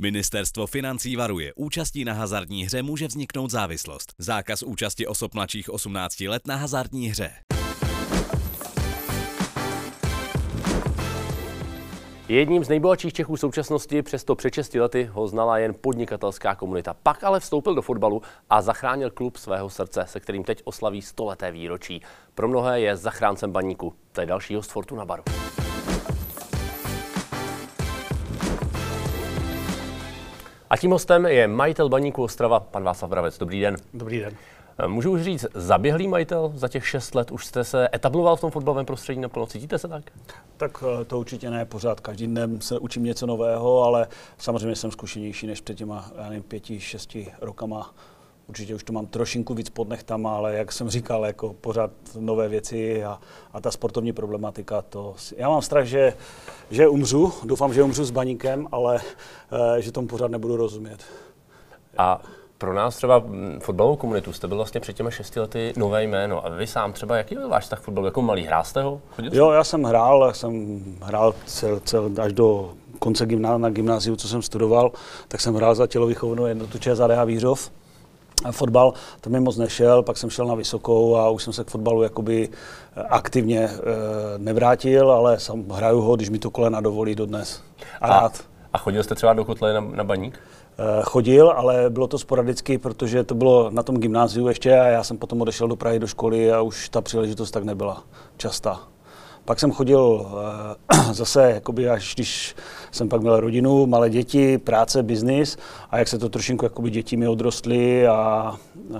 Ministerstvo financí varuje, účastí na hazardní hře může vzniknout závislost. Zákaz účasti osob mladších 18 let na hazardní hře. Jedním z nejbohatších Čechů současnosti, přesto před 6 lety ho znala jen podnikatelská komunita. Pak ale vstoupil do fotbalu a zachránil klub svého srdce, se kterým teď oslaví stoleté výročí. Pro mnohé je zachráncem baníku. To je další host Fortuna Baru. A tím hostem je majitel baníku Ostrava, pan Václav Bravec. Dobrý den. Dobrý den. Můžu už říct, zaběhlý majitel za těch šest let, už jste se etabloval v tom fotbalovém prostředí naplno, cítíte se tak? Tak eh, to určitě ne, pořád každý den se učím něco nového, ale samozřejmě jsem zkušenější než před těma, já nevím, pěti, šesti rokama. Určitě už to mám trošinku víc pod nechtama, ale jak jsem říkal, jako pořád nové věci a, a ta sportovní problematika, to... Já mám strach, že, že umřu, doufám, že umřu s baníkem, ale uh, že tomu pořád nebudu rozumět. A pro nás třeba fotbalovou komunitu jste byl vlastně před těmi šesti lety nové jméno. A vy sám třeba, jaký byl váš vztah fotbalu? Jako malý hrál jste ho? Chodil jo, já jsem hrál, jsem hrál cel, cel, až do konce gymná, na gymnáziu, co jsem studoval, tak jsem hrál za tělovýchovnou jednotu ČSADH Vířov. Fotbal, to mi moc nešel, pak jsem šel na vysokou a už jsem se k fotbalu jakoby aktivně e, nevrátil, ale sam hraju ho, když mi to kolena dovolí dodnes. A, a rád. A chodil jste třeba do kotle na, na baník? Eh, chodil, ale bylo to sporadicky, protože to bylo na tom gymnáziu ještě a já jsem potom odešel do Prahy do školy a už ta příležitost tak nebyla častá. Pak jsem chodil uh, zase, jakoby až když jsem pak měl rodinu, malé děti, práce, biznis a jak se to trošinku, jakoby děti mi odrostly a uh,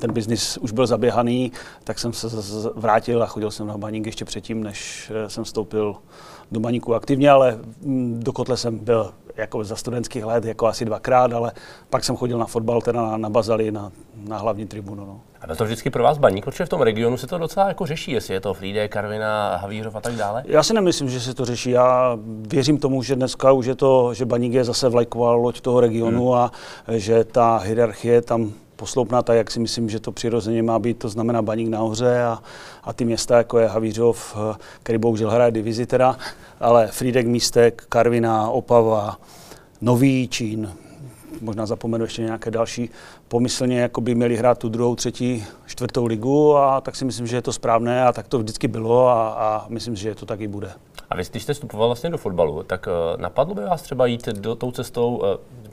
ten biznis už byl zaběhaný, tak jsem se vrátil a chodil jsem na baník ještě předtím, než jsem vstoupil do baníku aktivně, ale mm, do kotle jsem byl jako za studentských let jako asi dvakrát, ale pak jsem chodil na fotbal, teda na, na Bazali, na, na hlavní tribunu. No. A byl to vždycky pro vás baník, protože v tom regionu se to docela jako řeší, jestli je to Frýde, Karvina, Havířov a tak dále? Já si nemyslím, že se to řeší. Já věřím tomu, že dneska už je to, že baník je zase vlajková loď toho regionu hmm. a že ta hierarchie tam posloupná tak, jak si myslím, že to přirozeně má být, to znamená Baník nahoře a, a ty města, jako je Havířov, který bohužel hraje divizi teda, ale Frídek, Místek, Karviná, Opava, Nový Čín, možná zapomenu ještě nějaké další, pomyslně jako by měli hrát tu druhou, třetí, čtvrtou ligu a tak si myslím, že je to správné a tak to vždycky bylo a, a myslím, že to tak i bude. A vy, když jste vstupoval vlastně do fotbalu, tak uh, napadlo by vás třeba jít do tou cestou, uh,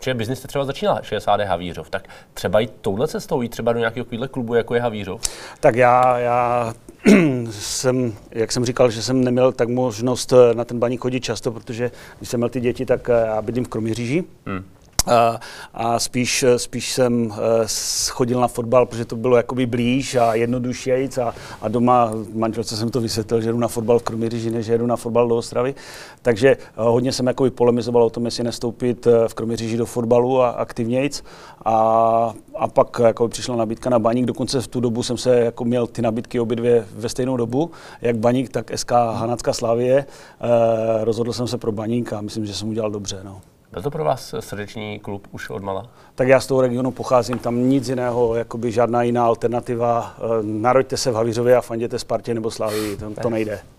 že biznis jste třeba začínal 60. Havířov, tak třeba jít touhle cestou, jít třeba do nějakého takového klubu, jako je Havířov? Tak já, já jsem, jak jsem říkal, že jsem neměl tak možnost eh, na ten baník chodit často, protože když jsem měl ty děti, tak já bydlím v Kroměříži. Hmm. A, a spíš, spíš jsem uh, chodil na fotbal, protože to bylo jakoby blíž a jednodušejc a, a doma manželce jsem to vysvětlil, že jdu na fotbal v Kroměříži, než jedu na fotbal do Ostravy. Takže uh, hodně jsem jakoby polemizoval o tom, jestli nestoupit uh, v Kroměříži do fotbalu a aktivnějc. A, a pak jako přišla nabídka na baník, dokonce v tu dobu jsem se jako měl ty nabídky obě dvě ve stejnou dobu, jak baník, tak SK Hanácká Slavie. Uh, rozhodl jsem se pro baník a myslím, že jsem udělal dobře. No. Byl to pro vás srdeční klub už od mala? Tak já z toho regionu pocházím, tam nic jiného, jakoby žádná jiná alternativa. Eh, narodte se v Havířově a fanděte Spartě nebo Slavii, to, to nejde.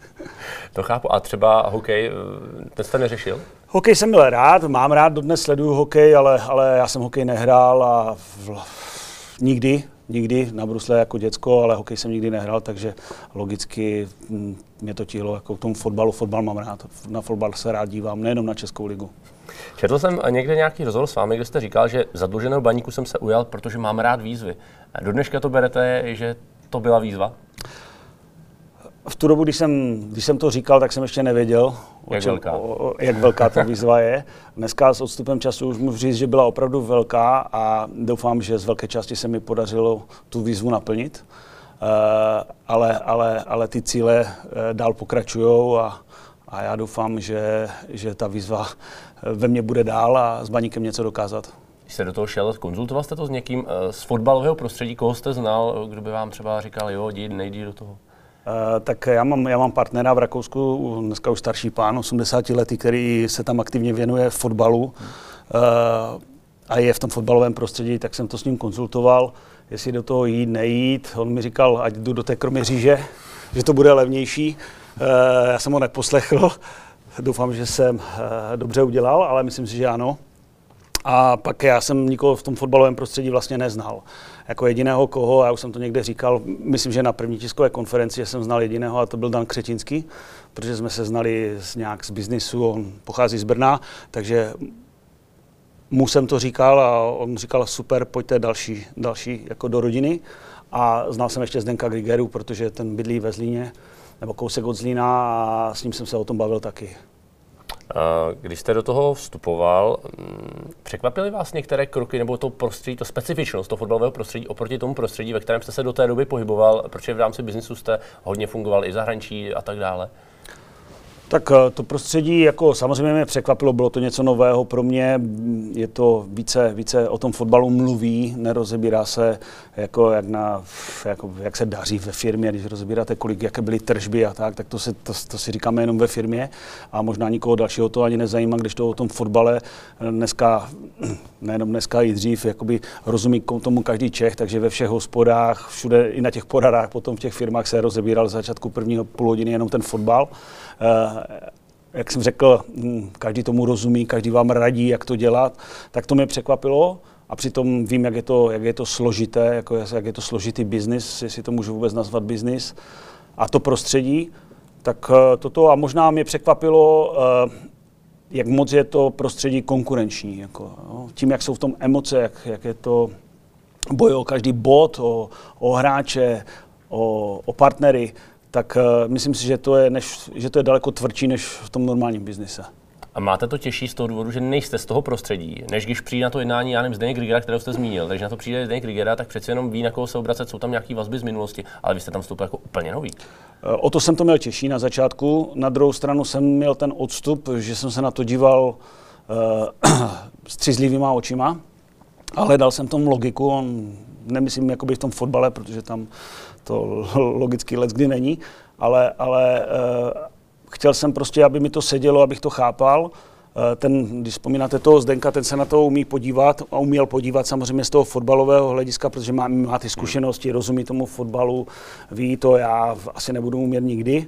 To chápu. A třeba hokej, eh, ten jste neřešil? Hokej jsem byl rád, mám rád, dodnes sleduju hokej, ale, ale já jsem hokej nehrál a v, nikdy, nikdy na brusle jako děcko, ale hokej jsem nikdy nehrál, takže logicky hm, mě to tíhlo jako k tomu fotbalu. Fotbal mám rád, na fotbal se rád dívám, nejenom na Českou ligu. Četl jsem někde nějaký rozhovor s vámi, kde jste říkal, že zadluženého baníku jsem se ujal, protože mám rád výzvy. Do dneška to berete, že to byla výzva? V tu dobu, když jsem, když jsem to říkal, tak jsem ještě nevěděl, jak, čem, velká. O, jak velká ta výzva je. Dneska s odstupem času už můžu říct, že byla opravdu velká a doufám, že z velké části se mi podařilo tu výzvu naplnit. Uh, ale, ale, ale ty cíle uh, dál pokračují a, a já doufám, že, že ta výzva ve mně bude dál a s baníkem něco dokázat. Když jste do toho šel, konzultoval jste to s někým eh, z fotbalového prostředí, koho jste znal, kdo by vám třeba říkal, jo, jdi, nejdi do toho? Uh, tak já mám, já mám partnera v Rakousku, dneska už starší pán, 80 letý, který se tam aktivně věnuje fotbalu uh, a je v tom fotbalovém prostředí, tak jsem to s ním konzultoval, jestli do toho jít, nejít. On mi říkal, ať jdu do té Kroměříže, že to bude levnější. Uh, já jsem ho neposlechl, doufám, že jsem uh, dobře udělal, ale myslím si, že ano. A pak já jsem nikoho v tom fotbalovém prostředí vlastně neznal. Jako jediného koho, já už jsem to někde říkal, myslím, že na první tiskové konferenci jsem znal jediného a to byl Dan Křetinský, protože jsme se znali z nějak z biznisu, on pochází z Brna, takže mu jsem to říkal a on říkal super, pojďte další, další jako do rodiny. A znal jsem ještě Zdenka Grigeru, protože ten bydlí ve Zlíně, nebo kousek od Zlína a s ním jsem se o tom bavil taky. Když jste do toho vstupoval, mm, překvapily vás některé kroky nebo to prostředí, to specifičnost toho fotbalového prostředí oproti tomu prostředí, ve kterém jste se do té doby pohyboval, protože v rámci biznisu jste hodně fungoval i zahraničí a tak dále? Tak eh, to prostředí jako samozřejmě mě překvapilo, bylo to něco nového pro mě, je to více, více o tom fotbalu mluví, nerozebírá se jako jak, na, jako jak se daří ve firmě, když rozebíráte, kolik, jaké byly tržby a tak, tak to si, to, to si říkáme jenom ve firmě a možná nikoho dalšího to ani nezajímá, když to o tom fotbale eh, dneska, nejenom dneska i dřív, jakoby rozumí tomu každý Čech, takže ve všech hospodách, všude i na těch poradách, potom v těch firmách se rozebíral začátku prvního půl hodiny jenom ten fotbal. Eh, jak jsem řekl, hm, každý tomu rozumí, každý vám radí, jak to dělat, tak to mě překvapilo. A přitom vím, jak je to, jak je to složité, jako jak je to složitý biznis, jestli to můžu vůbec nazvat biznis. A to prostředí, tak eh, toto a možná mě překvapilo, eh, jak moc je to prostředí konkurenční. Jako, no, tím, jak jsou v tom emoce, jak, jak je to boj o každý bod, o, o hráče, o, o partnery, tak uh, myslím si, že to, je, než, že to je daleko tvrdší než v tom normálním biznise. A máte to těžší z toho důvodu, že nejste z toho prostředí, než když přijde na to jednání, já nevím, Zdeněk Grigera, kterého jste zmínil, takže na to přijde Zdeněk Grigera, tak přeci jenom ví, na koho se obracet, jsou tam nějaké vazby z minulosti, ale vy jste tam vstoupil jako úplně nový. Eh, o to jsem to měl těžší na začátku. Na druhou stranu jsem měl ten odstup, že jsem se na to díval uh, střízlivýma očima a hledal jsem tom logiku. On, nemyslím jakoby v tom fotbale, protože tam to logicky let kdy není, ale, ale uh, chtěl jsem prostě, aby mi to sedělo, abych to chápal. Uh, ten, když vzpomínáte toho Zdenka, ten se na to umí podívat a uměl podívat samozřejmě z toho fotbalového hlediska, protože má, má ty zkušenosti, rozumí tomu fotbalu, ví to, já asi nebudu umět nikdy.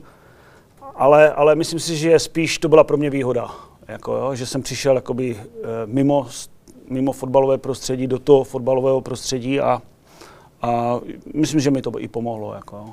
Ale, ale myslím si, že spíš to byla pro mě výhoda, jako, jo, že jsem přišel jakoby, uh, mimo, mimo fotbalové prostředí do toho fotbalového prostředí a a myslím, že mi to i pomohlo. Jako.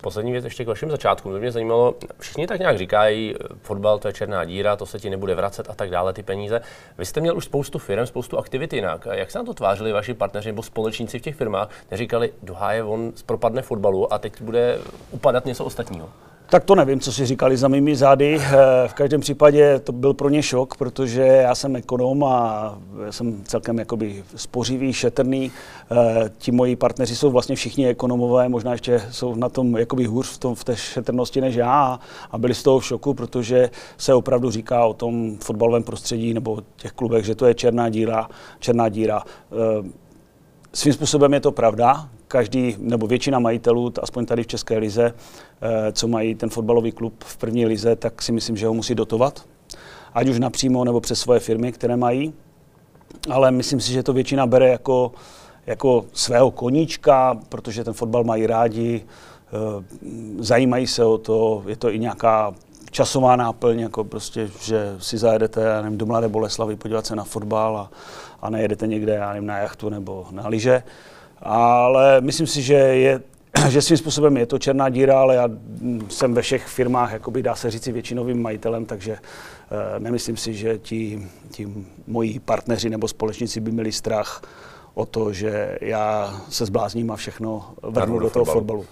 Poslední věc ještě k vašim začátku. Mě zajímalo, všichni tak nějak říkají, fotbal to je černá díra, to se ti nebude vracet a tak dále, ty peníze. Vy jste měl už spoustu firm, spoustu aktivit jinak. Jak se na to tvářili vaši partneři nebo společníci v těch firmách? Neříkali, doháje on propadne fotbalu a teď bude upadat něco ostatního? Tak to nevím, co si říkali za mými zády. Eh, v každém případě to byl pro ně šok, protože já jsem ekonom a jsem celkem jakoby spořivý, šetrný. Eh, ti moji partneři jsou vlastně všichni ekonomové, možná ještě jsou na tom jakoby hůř v, tom, v té šetrnosti než já a byli z toho v šoku, protože se opravdu říká o tom fotbalovém prostředí nebo těch klubech, že to je černá díra. Černá díra. Eh, svým způsobem je to pravda, každý nebo většina majitelů, aspoň tady v České lize, eh, co mají ten fotbalový klub v první lize, tak si myslím, že ho musí dotovat. Ať už napřímo nebo přes svoje firmy, které mají. Ale myslím si, že to většina bere jako, jako svého koníčka, protože ten fotbal mají rádi, eh, zajímají se o to, je to i nějaká časová náplň, jako prostě, že si zajedete já nevím, do Mladé Boleslavy podívat se na fotbal a, a nejedete někde já nevím, na jachtu nebo na lyže ale myslím si, že je že svým způsobem je to černá díra, ale já jsem ve všech firmách, jakoby dá se říci, většinovým majitelem, takže uh, nemyslím si, že ti, ti moji partneři nebo společníci by měli strach o to, že já se zblázním a všechno vrhnu do toho fotbalu.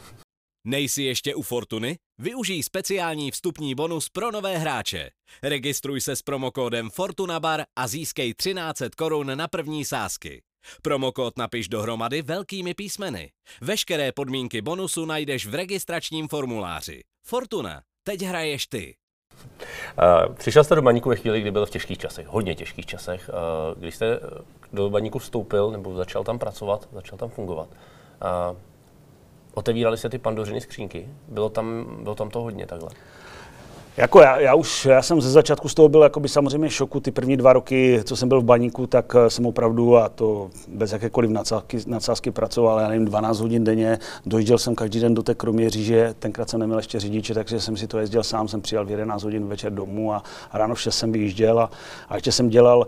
Nejsi ještě u Fortuny? Využij speciální vstupní bonus pro nové hráče. Registruj se s promokódem FortunaBar a získej 1300 korun na první sázky. Promokód napiš dohromady velkými písmeny. Veškeré podmínky bonusu najdeš v registračním formuláři. Fortuna, teď hraješ ty. Přišel jste do baníku ve chvíli, kdy byl v těžkých časech, hodně těžkých časech. Když jste do baníku vstoupil nebo začal tam pracovat, začal tam fungovat, otevíraly se ty pandořiny skřínky? Bylo tam, bylo tam to hodně takhle? Jako já, já už, já jsem ze začátku z toho byl jakoby samozřejmě šoku. Ty první dva roky, co jsem byl v baníku, tak eh, jsem opravdu, a to bez jakékoliv nadsázky, nadsázky pracoval, já nevím, 12 hodin denně. Dojížděl jsem každý den do té Kroměříže, tenkrát jsem neměl ještě řidiče, takže jsem si to jezdil sám, jsem přijel v 11 hodin večer domů a, a ráno v 6 jsem vyjížděl a, a ještě jsem dělal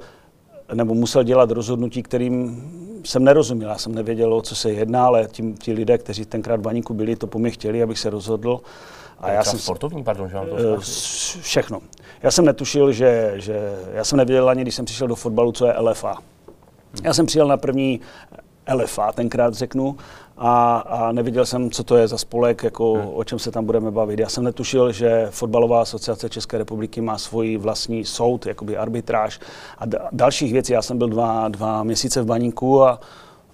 nebo musel dělat rozhodnutí, kterým jsem nerozuměl. Já jsem nevěděl, o co se jedná, ale tím, ti lidé, kteří tenkrát v baníku byli, to po mě chtěli, abych se rozhodl. A já jsem sportovní, pardon, že vám to uh, Všechno. Já jsem netušil, že, že já jsem nevěděl ani, když jsem přišel do fotbalu, co je LFA. Já jsem přijel na první LFA, tenkrát řeknu, a, a neviděl jsem, co to je za spolek, jako hmm. o čem se tam budeme bavit. Já jsem netušil, že Fotbalová asociace České republiky má svůj vlastní soud, jakoby arbitráž a d- dalších věcí. Já jsem byl dva, dva měsíce v baníku a,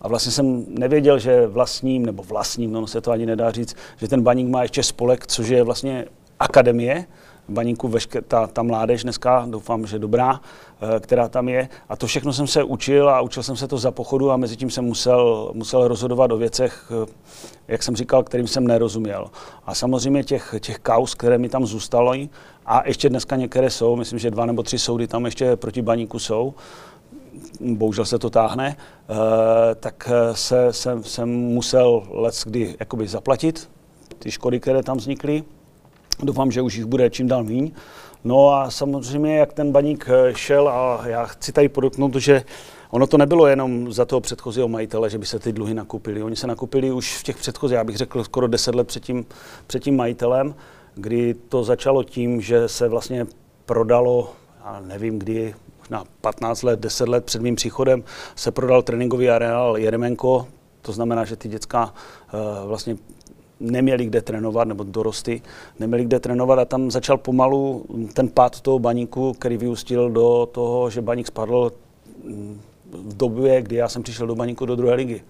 a vlastně jsem nevěděl, že vlastním, nebo vlastním, no se to ani nedá říct, že ten baník má ještě spolek, což je vlastně akademie, baníku veške, ta, ta mládež dneska, doufám, že dobrá, eh, která tam je. A to všechno jsem se učil a učil jsem se to za pochodu a mezi tím jsem musel, musel rozhodovat o věcech, eh, jak jsem říkal, kterým jsem nerozuměl. A samozřejmě těch, těch kaus, které mi tam zůstalo, a ještě dneska některé jsou, myslím, že dva nebo tři soudy tam ještě proti baníku jsou, bohužel se to táhne, eh, tak se, jsem, jsem musel let kdy jakoby zaplatit ty škody, které tam vznikly. Doufám, že už jich bude čím dál míň. No a samozřejmě, jak ten baník eh, šel, a já chci tady podotknout, že ono to nebylo jenom za toho předchozího majitele, že by se ty dluhy nakupily. Oni se nakupili už v těch předchozích, já bych řekl skoro 10 let před tím, před tím majitelem, kdy to začalo tím, že se vlastně prodalo, já nevím kdy, možná 15 let, 10 let před mým příchodem, se prodal tréninkový areál Jeremenko, to znamená, že ty dětská uh, vlastně neměli kde trénovat, nebo dorosty neměli kde trénovat a tam začal pomalu ten pád toho baníku, který vyústil do toho, že baník spadl mm, v době, kdy já jsem přišel do baníku do druhé ligy.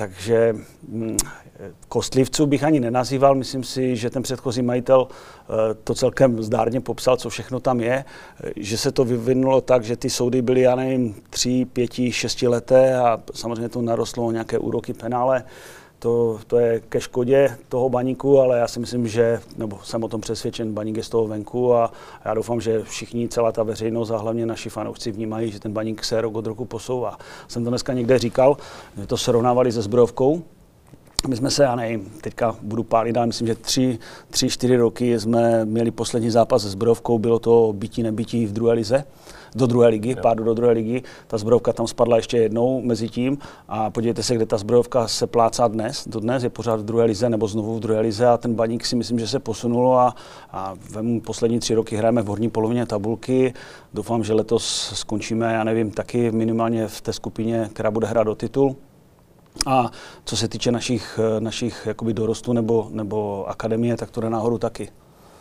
Takže mm, kostlivců bych ani nenazýval, myslím si, že ten předchozí majitel eh, to celkem zdárně popsal, co všechno tam je, že se to vyvinulo tak, že ty soudy byly, já nevím, tři, pěti, šesti leté a samozřejmě to narostlo nějaké úroky penále to, to je ke škodě toho baníku, ale já si myslím, že, nebo jsem o tom přesvědčen, baník je z toho venku a já doufám, že všichni, celá ta veřejnost a hlavně naši fanoušci vnímají, že ten baník se rok od roku posouvá. Jsem to dneska někde říkal, že to srovnávali se zbrojovkou, my jsme se, já nevím, teďka budu pálit, ale myslím, že tři, tři, čtyři roky jsme měli poslední zápas se zbrojovkou, bylo to bytí nebytí v druhé lize do druhé ligy, pádu do druhé ligy. Ta zbrojovka tam spadla ještě jednou mezi tím a podívejte se, kde ta zbrojovka se plácá dnes. Do dnes je pořád v druhé lize nebo znovu v druhé lize a ten baník si myslím, že se posunulo a, a vemu poslední tři roky hrajeme v horní polovině tabulky. Doufám, že letos skončíme, já nevím, taky minimálně v té skupině, která bude hrát do titul. A co se týče našich, našich jakoby dorostů nebo, nebo akademie, tak to jde nahoru taky.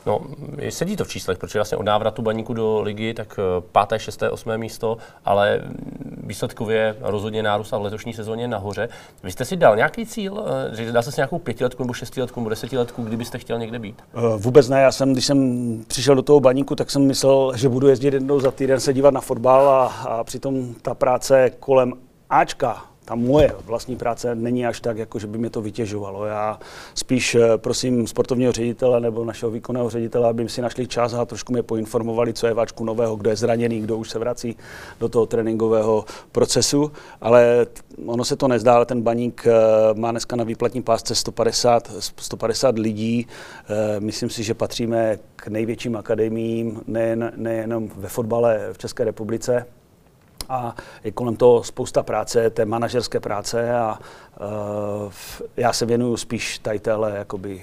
No, sedí to v číslech, protože vlastně od návratu baníku do ligy, tak eh, páté, šesté, osmé místo, ale výsledkově rozhodně nárůst a v letošní sezóně nahoře. Vy jste si dal nějaký cíl, eh, že dá se si nějakou pětiletku nebo šestiletku nebo desetiletku, kdybyste chtěl někde být? Eh, vůbec ne, já jsem, když jsem přišel do toho baníku, tak jsem myslel, že budu jezdit jednou za týden se dívat na fotbal a, a přitom ta práce kolem Ačka, ta moje vlastní práce není až tak, jako že by mě to vytěžovalo. Já spíš eh, prosím sportovního ředitele nebo našeho výkonného ředitele, aby si našli čas a trošku mě poinformovali, co je váčku nového, kdo je zraněný, kdo už se vrací do toho tréninkového procesu. Ale ono se to nezdá, ale ten baník eh, má dneska na výplatní pásce 150, 150 lidí. Eh, myslím si, že patříme k největším akademiím, nejen, nejenom ve fotbale v České republice, a je kolem toho spousta práce, té manažerské práce a uh, já se věnuju spíš tady téhle jakoby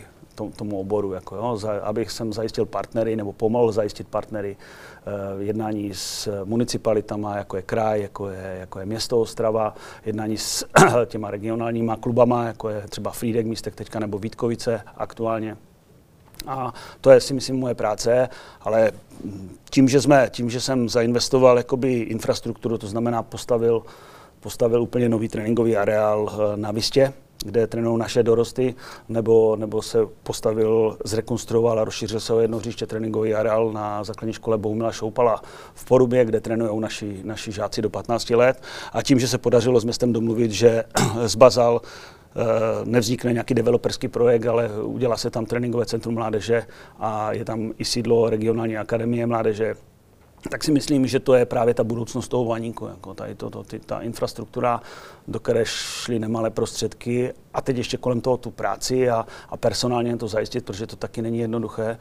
tomu oboru, jako jo, za, abych jsem zajistil partnery nebo pomohl zajistit partnery uh, jednání s municipalitama, jako je kraj, jako je, jako je město Ostrava, jednání s těma regionálníma klubama, jako je třeba Frídek místek teďka nebo Vítkovice aktuálně. A to je si myslím moje práce, ale tím, že, jsme, tím, že jsem zainvestoval jakoby infrastrukturu, to znamená postavil, postavil úplně nový tréninkový areál eh, na Vistě, kde trénují naše dorosty, nebo, nebo se postavil, zrekonstruoval a rozšířil se o jedno hřiště tréninkový areál na základní škole Boumila Šoupala v Porubě, kde trénují naši, naši žáci do 15 let. A tím, že se podařilo s městem domluvit, že z Bazal Eh, nevznikne nějaký developerský projekt, ale udělá se tam tréninkové centrum mládeže a je tam i sídlo regionální akademie mládeže, tak si myslím, že to je právě ta budoucnost toho vaníku. Jako tady to, to, ty, ta infrastruktura, do které šly nemalé prostředky a teď ještě kolem toho tu práci a, a personálně to zajistit, protože to taky není jednoduché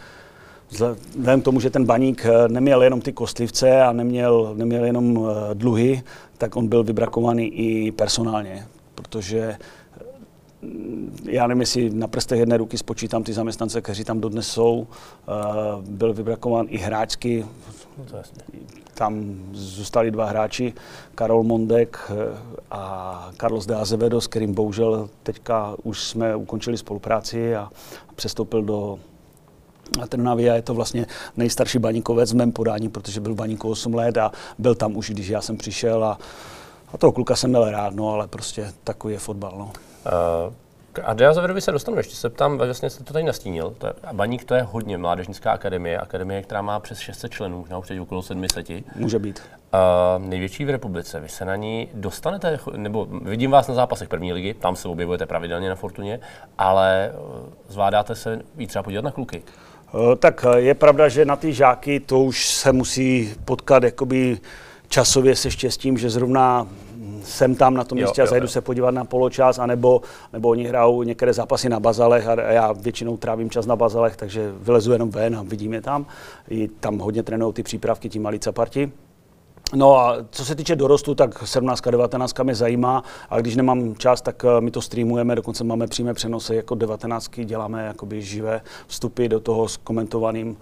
vzhledem k tomu, že ten baník eh, neměl jenom ty kostlivce a neměl, neměl jenom eh, dluhy, tak on byl vybrakovaný i personálně, protože já nevím, jestli na prstech jedné ruky spočítám ty zaměstnance, kteří tam dodnes jsou. Byl vybrakován i hráčsky. No tam zůstali dva hráči, Karol Mondek a Carlos de Azevedo, s kterým bohužel teďka už jsme ukončili spolupráci a přestoupil do Trnavy a je to vlastně nejstarší baníkovec v mém podání, protože byl v baníku 8 let a byl tam už, když já jsem přišel a, a toho kluka jsem měl rád, no, ale prostě takový je fotbal. No. K Adria Zavedovi se dostanu, ještě se ptám, vlastně jste to tady nastínil. To je, Baník to je hodně mládežnická akademie, akademie, která má přes 600 členů, možná už teď okolo 700. Může být. Uh, největší v republice. Vy se na ní dostanete, nebo vidím vás na zápasech první ligy, tam se objevujete pravidelně na Fortuně, ale zvládáte se víc třeba podívat na kluky? Uh, tak je pravda, že na ty žáky to už se musí potkat jakoby časově se štěstím, že zrovna jsem tam na tom místě a zajdu jo. se podívat na poločas, anebo nebo oni hrajou některé zápasy na bazalech a já většinou trávím čas na bazalech, takže vylezu jenom ven a vidím je tam. I tam hodně trénují ty přípravky, ti malí caparti. No a co se týče dorostu, tak 17 19 mě zajímá a když nemám čas, tak eh, my to streamujeme, dokonce máme přímé přenosy jako 19, děláme jakoby živé vstupy do toho s komentovaným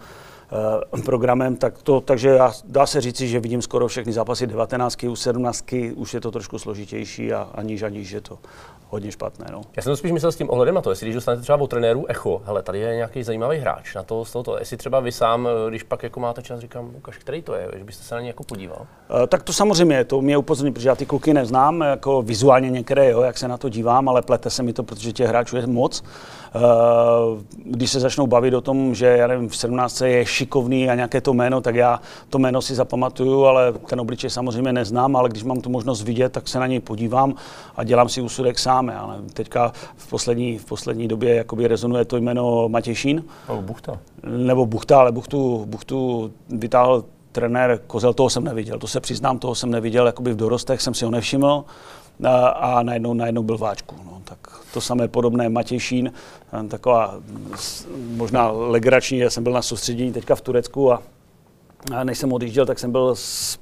programem, tak to, takže já, dá se říci, že vidím skoro všechny zápasy 19, u 17 už je to trošku složitější a aniž aniž je to hodně špatné. No. Já jsem to spíš myslel s tím ohledem na to, jestli když dostanete třeba od trenéru echo, hele, tady je nějaký zajímavý hráč na to, z tohoto, jestli třeba vy sám, eh, když pak jako máte čas, říkám, ukaž, který to je, že byste se na ně jako podíval. Uh, tak to samozřejmě, to mě upozorní, protože já ty kluky neznám, jako vizuálně některé, jo, jak se na to dívám, ale plete se mi to, protože těch hráčů je moc. Uh, když se začnou bavit o tom, že já nevím, v 17 je šikovný a nějaké to jméno, tak já to jméno si zapamatuju, ale ten obličej samozřejmě neznám, ale když mám tu možnost vidět, tak se na něj podívám a dělám si úsudek sám. Ale teďka v poslední, v poslední době jakoby rezonuje to jméno Matěšín. Nebo Buchta. Nebo Buchta, ale Buchtu, Buchtu vytáhl trenér Kozel, toho jsem neviděl, to se přiznám, toho jsem neviděl, jakoby v dorostech jsem si ho nevšiml a, a najednou, najednou byl váčku. No, tak to samé podobné Matějšín, taková možná legrační, já jsem byl na soustředění teďka v Turecku a, a než jsem odjížděl, tak jsem byl s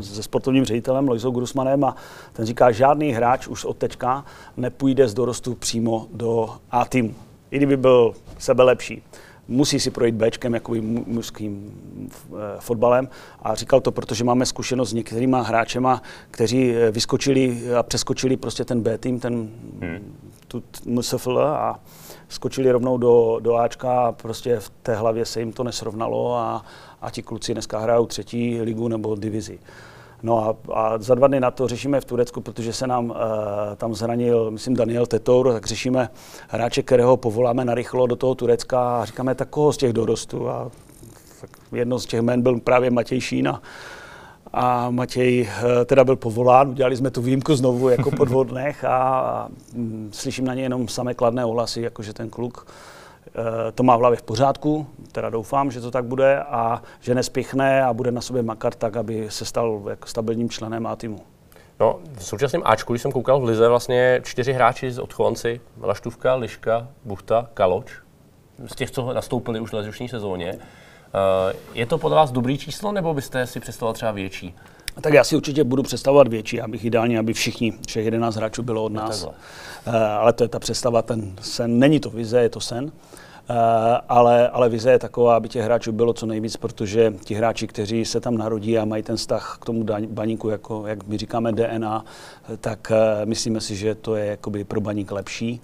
se sportovním ředitelem Lojzou Grusmanem a ten říká, žádný hráč už od teďka nepůjde z dorostu přímo do A týmu. I kdyby byl sebe lepší musí si projít Bčkem, jakoby mužským eh, fotbalem. A říkal to, protože máme zkušenost s některýma hráčema, kteří eh, vyskočili a přeskočili prostě ten B tým, ten hmm. tu MSFL a skočili rovnou do, do Ačka a prostě v té hlavě se jim to nesrovnalo a, a ti kluci dneska hrajou třetí ligu nebo divizi. No a, a za dva dny na to řešíme v Turecku, protože se nám uh, tam zranil, myslím, Daniel Tetour, tak řešíme hráče, kterého povoláme narychlo do toho Turecka a říkáme, tak koho z těch dorostů. A tak jedno z těch jmen byl právě Matěj Šína. A Matěj uh, teda byl povolán, udělali jsme tu výjimku znovu jako po dvou dnech a, a mm, slyším na ně jenom samé kladné ohlasy, jakože ten kluk to má v hlavě v pořádku, teda doufám, že to tak bude a že nespichne a bude na sobě makat tak, aby se stal jako stabilním členem a týmu. No, v současném Ačku, když jsem koukal v Lize, vlastně čtyři hráči z odchovanci, Laštůvka, Liška, Buchta, Kaloč, z těch, co nastoupili už v letošní sezóně. Eh, je to podle vás dobrý číslo, nebo byste si představoval třeba větší? Tak já si určitě budu představovat větší, abych ideálně, aby všichni, všech 11 hráčů bylo od nás. Uh, ale to je ta představa, ten sen, není to vize, je to sen. Uh, ale, ale vize je taková, aby těch hráčů bylo co nejvíc, protože ti hráči, kteří se tam narodí a mají ten vztah k tomu baníku, jako, jak my říkáme DNA, tak uh, myslíme si, že to je jakoby pro baník lepší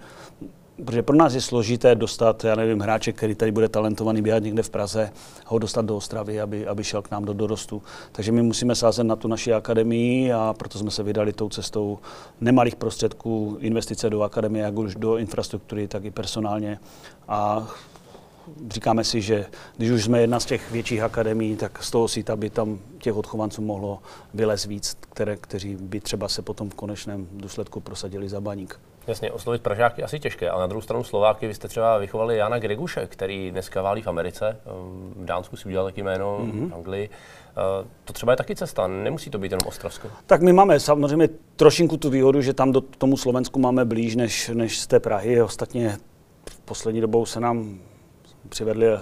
protože pro nás je složité dostat, já nevím, hráče, který tady bude talentovaný běhat někde v Praze, ho dostat do Ostravy, aby, aby šel k nám do dorostu. Takže my musíme sázet na tu naši akademii a proto jsme se vydali tou cestou nemalých prostředků, investice do akademie, jak už do infrastruktury, tak i personálně. A říkáme si, že když už jsme jedna z těch větších akademií, tak z toho síta by tam těch odchovanců mohlo vylez víc, které, kteří by třeba se potom v konečném důsledku prosadili za baník. Jasně, oslovit Pražáky asi těžké, ale na druhou stranu Slováky, vy jste třeba vychovali Jana Greguše, který dneska válí v Americe, v Dánsku si udělal taky jméno, mm-hmm. v Anglii. Eh, to třeba je taky cesta, nemusí to být jenom Ostravsko. Tak my máme samozřejmě trošinku tu výhodu, že tam do tomu Slovensku máme blíž než, než z té Prahy. Ostatně v poslední dobou se nám přivedli uh,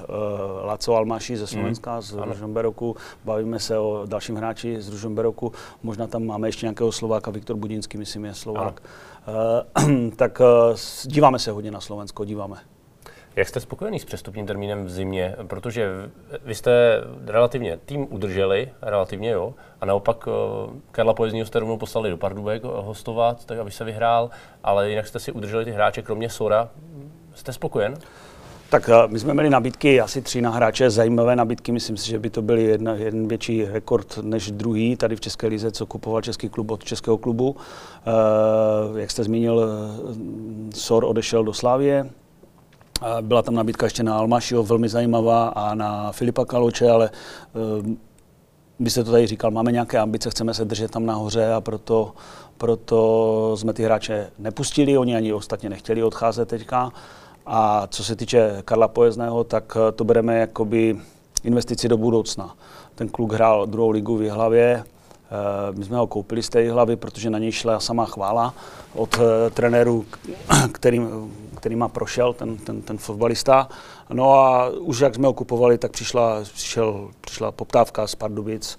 Laco Almaši ze Slovenska, mm. z Ružomberoku. Bavíme se o dalším hráči z Ružomberoku. Možná tam máme ještě nějakého Slováka, Viktor Budinský, myslím, je Slovák. Uh, tak uh, díváme se hodně na Slovensko, díváme. Jak jste spokojený s přestupním termínem v zimě? Protože vy jste relativně tým udrželi, relativně jo, a naopak Karla Pojezního jste rovnou poslali do Pardubek hostovat, tak aby se vyhrál, ale jinak jste si udrželi ty hráče, kromě Sora. Jste spokojen? Tak eh, my jsme měli nabídky, asi tři na hráče, zajímavé nabídky, myslím si, že by to byl jedna, jeden větší rekord než druhý tady v České lize, co kupoval český klub od českého klubu. Uh, jak jste zmínil, eh, Sor odešel do Slávie, byla tam nabídka ještě na Almašiho, velmi zajímavá, a na Filipa Kaloče, ale vy jste to tady říkal, máme nějaké ambice, chceme se držet tam nahoře a proto, proto jsme ty hráče nepustili, oni ani ostatně nechtěli odcházet teďka. A co se týče Karla Pojezného, tak eh, to bereme jakoby investici do budoucna. Ten kluk hrál druhou ligu v Jihlavě, eh, my jsme ho koupili z té hlavy, protože na něj šla sama chvála od uh, trenéru, kterým, kterýma prošel ten, ten, ten fotbalista. No a už jak jsme ho kupovali, tak přišla, přišel, přišla poptávka z Pardubic,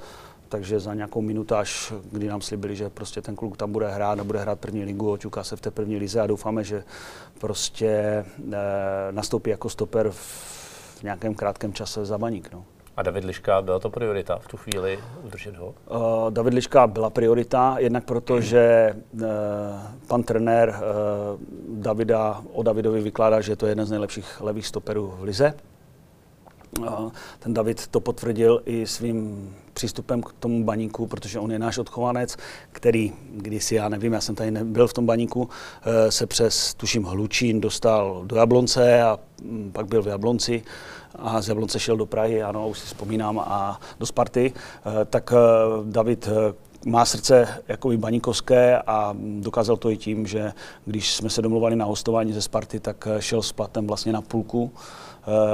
takže za nějakou minutáž, kdy nám slibili, že prostě ten kluk tam bude hrát a bude hrát první ligu, oťuká se v té první lize a doufáme, že prostě e, nastoupí jako stoper v nějakém krátkém čase za baník. No. A David Liška, byla to priorita v tu chvíli udržet ho? Uh, David Liška byla priorita, jednak proto, že uh, pan trenér uh, Davida, o Davidovi vykládá, že je to jeden z nejlepších levých stoperů v lize. Ten David to potvrdil i svým přístupem k tomu baníku, protože on je náš odchovanec, který kdysi, já nevím, já jsem tady nebyl v tom baníku, eh, se přes, tuším, Hlučín dostal do Jablonce a mm, pak byl v Jablonci a z Jablonce šel do Prahy, ano, už si vzpomínám, a do Sparty, eh, tak eh, David má srdce jako baníkovské a dokázal to i tím, že když jsme se domluvali na hostování ze Sparty, tak šel s platem vlastně na půlku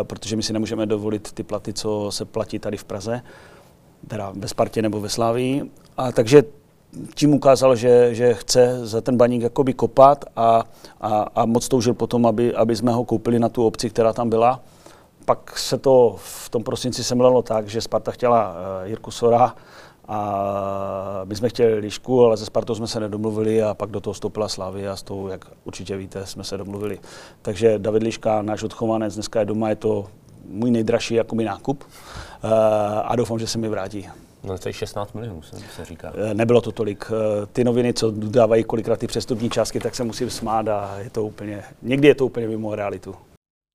protože my si nemůžeme dovolit ty platy, co se platí tady v Praze, teda ve Spartě nebo ve Slávii. A takže tím ukázal, že, že chce za ten baník jakoby kopat a, a, a moc toužil potom, aby, aby jsme ho koupili na tu obci, která tam byla. Pak se to v tom prosinci semlelo tak, že Sparta chtěla uh, Jirku Sora, a my jsme chtěli Lišku, ale ze Spartou jsme se nedomluvili a pak do toho vstoupila Slavy a s tou, jak určitě víte, jsme se domluvili. Takže David Liška, náš odchovanec, dneska je doma, je to můj nejdražší jako mi nákup a doufám, že se mi vrátí. No to je 16 milionů, se říká. E, nebylo to tolik. E, ty noviny, co dávají kolikrát ty přestupní částky, tak se musím smát a je to úplně, někdy je to úplně mimo realitu.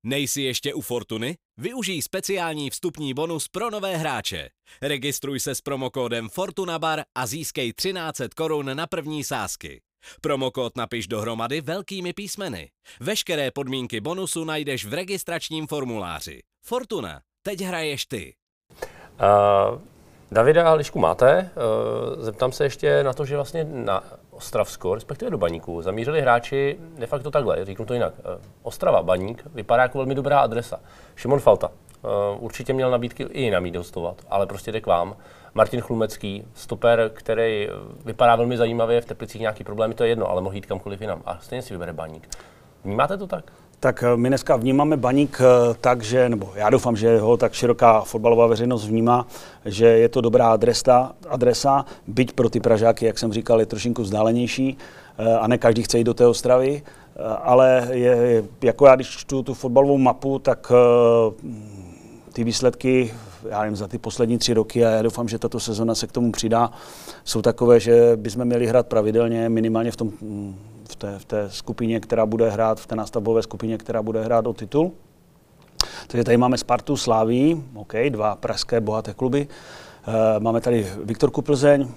Nejsi ještě u Fortuny? Využij speciální vstupní bonus pro nové hráče. Registruj se s promokódem FortunaBar a získej 1300 korun na první sázky. Promokód napiš dohromady velkými písmeny. Veškeré podmínky bonusu najdeš v registračním formuláři. Fortuna, teď hraješ ty. Uh, Davida a Lišku máte. Uh, zeptám se ještě na to, že vlastně na Ostravsko, respektive do Baníku, zamířili hráči de facto takhle, říknu to jinak. Eh, Ostrava, Baník, vypadá jako velmi dobrá adresa. Šimon Falta, eh, určitě měl nabídky i na mít hostovat, ale prostě jde k vám. Martin Chlumecký, stoper, který eh, vypadá velmi zajímavě, v Teplicích nějaký problémy, to je jedno, ale mohl jít kamkoliv jinam. A stejně si vybere Baník. Vnímáte to tak? Tak my dneska vnímáme baník tak, že, nebo já doufám, že ho tak široká fotbalová veřejnost vnímá, že je to dobrá adresa, adresa byť pro ty Pražáky, jak jsem říkal, je trošinku vzdálenější a ne každý chce jít do té Ostravy, ale je, jako já, když čtu tu fotbalovou mapu, tak ty výsledky, já nevím, za ty poslední tři roky a já doufám, že tato sezona se k tomu přidá, jsou takové, že bychom měli hrát pravidelně, minimálně v tom v té, v té skupině, která bude hrát, v té nástavbové skupině, která bude hrát o titul. Takže tady máme Spartu, Sláví, OK, dva pražské bohaté kluby. Eh, máme tady Viktorku Plzeň,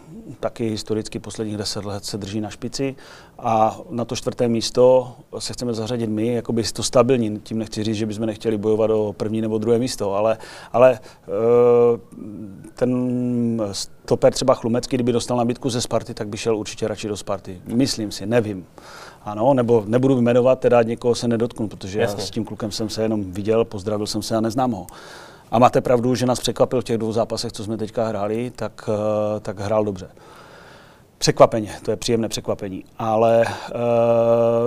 taky historicky posledních deset let se drží na špici a na to čtvrté místo se chceme zařadit my, jako by to stabilní. Tím nechci říct, že bychom nechtěli bojovat o první nebo druhé místo, ale, ale eh, ten stoper třeba Chlumecký, kdyby dostal nabídku ze Sparty, tak by šel určitě radši do Sparty. Myslím si, nevím. Ano, nebo nebudu jmenovat, teda někoho se nedotknu, protože Jasně. já s tím klukem jsem se jenom viděl, pozdravil jsem se a neznám ho. A máte pravdu, že nás překvapil v těch dvou zápasech, co jsme teďka hráli, tak, eh, tak hrál dobře. Překvapeně, to je příjemné překvapení. Ale e,